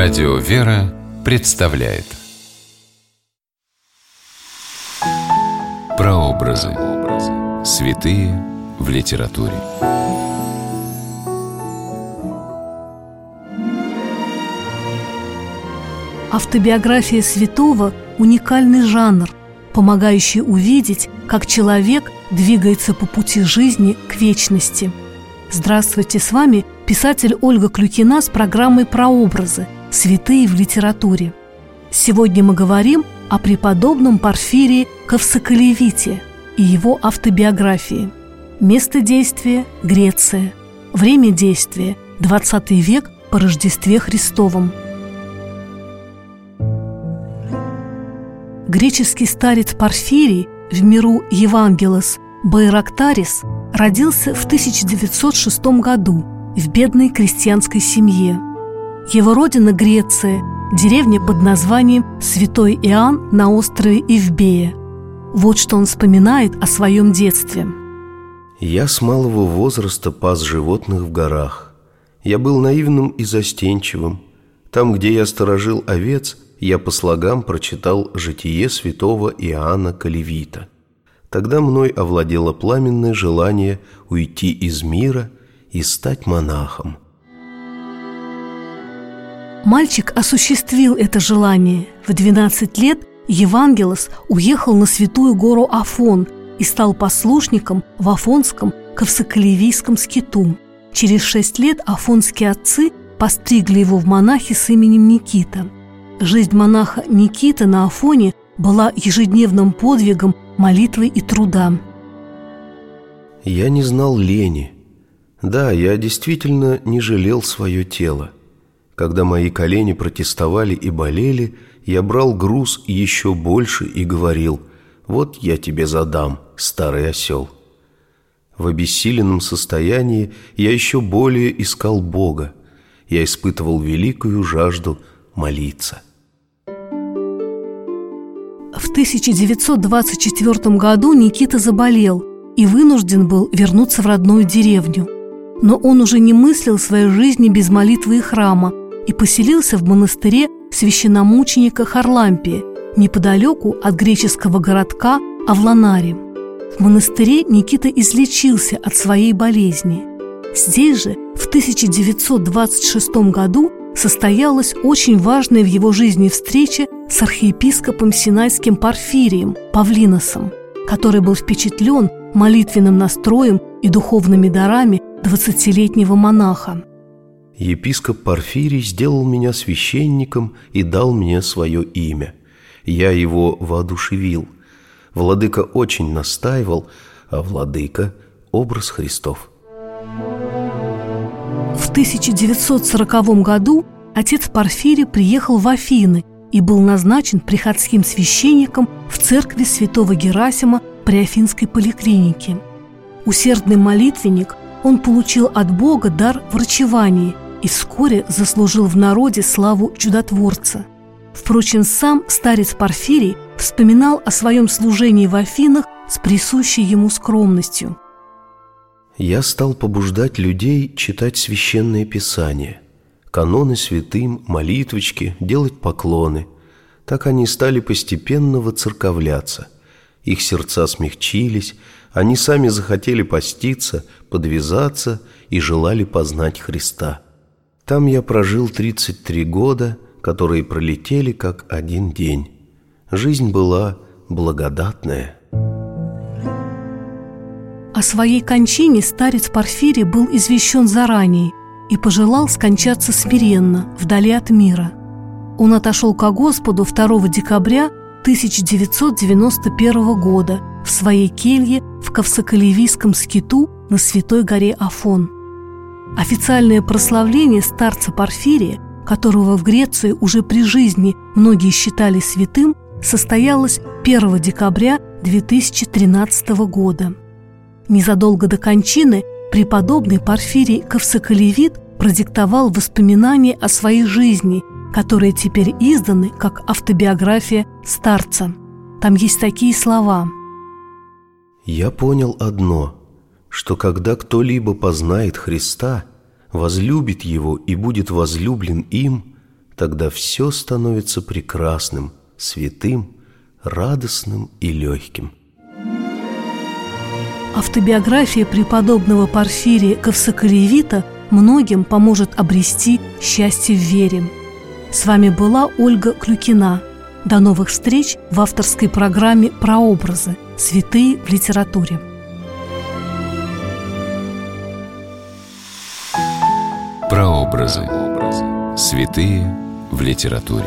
Радио «Вера» представляет Прообразы. Святые в литературе. Автобиография святого – уникальный жанр, помогающий увидеть, как человек двигается по пути жизни к вечности. Здравствуйте, с вами писатель Ольга Клюкина с программой «Прообразы. Святые в литературе». Сегодня мы говорим о преподобном Порфирии Ковсоколевите и его автобиографии. Место действия – Греция. Время действия – 20 век по Рождестве Христовом – греческий старец Порфирий в миру Евангелос Байрактарис родился в 1906 году в бедной крестьянской семье. Его родина – Греция, деревня под названием Святой Иоанн на острове Ивбея. Вот что он вспоминает о своем детстве. «Я с малого возраста пас животных в горах. Я был наивным и застенчивым. Там, где я сторожил овец – я по слогам прочитал житие святого Иоанна Калевита. Тогда мной овладело пламенное желание уйти из мира и стать монахом. Мальчик осуществил это желание. В 12 лет Евангелос уехал на святую гору Афон и стал послушником в Афонском Ковсоколевийском скиту. Через шесть лет афонские отцы постригли его в монахи с именем Никита – Жизнь монаха Никиты на Афоне была ежедневным подвигом, молитвы и труда. Я не знал лени. Да, я действительно не жалел свое тело. Когда мои колени протестовали и болели, я брал груз еще больше и говорил «Вот я тебе задам, старый осел». В обессиленном состоянии я еще более искал Бога. Я испытывал великую жажду молиться. В 1924 году Никита заболел и вынужден был вернуться в родную деревню. Но он уже не мыслил своей жизни без молитвы и храма и поселился в монастыре священномученика Харлампия, неподалеку от греческого городка Авланари. В монастыре Никита излечился от своей болезни. Здесь же в 1926 году состоялась очень важная в его жизни встреча с архиепископом Синайским Порфирием Павлиносом, который был впечатлен молитвенным настроем и духовными дарами двадцатилетнего монаха. Епископ Порфирий сделал меня священником и дал мне свое имя. Я его воодушевил. Владыка очень настаивал, а владыка – образ Христов – в 1940 году отец Порфирий приехал в Афины и был назначен приходским священником в церкви святого Герасима при Афинской поликлинике. Усердный молитвенник, он получил от Бога дар врачевания и вскоре заслужил в народе славу чудотворца. Впрочем, сам старец Порфирий вспоминал о своем служении в Афинах с присущей ему скромностью – я стал побуждать людей читать священное писание, каноны святым, молитвочки, делать поклоны. Так они стали постепенно воцерковляться. Их сердца смягчились, они сами захотели поститься, подвязаться и желали познать Христа. Там я прожил 33 года, которые пролетели как один день. Жизнь была благодатная. О своей кончине старец Порфирий был извещен заранее и пожелал скончаться смиренно, вдали от мира. Он отошел ко Господу 2 декабря 1991 года в своей келье в Ковсоколевийском скиту на Святой горе Афон. Официальное прославление старца Порфирия, которого в Греции уже при жизни многие считали святым, состоялось 1 декабря 2013 года. Незадолго до кончины преподобный Порфирий Ковсоколевит продиктовал воспоминания о своей жизни, которые теперь изданы как автобиография старца. Там есть такие слова. «Я понял одно, что когда кто-либо познает Христа, возлюбит Его и будет возлюблен им, тогда все становится прекрасным, святым, радостным и легким. Автобиография преподобного Порфирия Ковсоколевита многим поможет обрести счастье в вере. С вами была Ольга Клюкина. До новых встреч в авторской программе «Прообразы. Святые в литературе». Прообразы. Святые в литературе.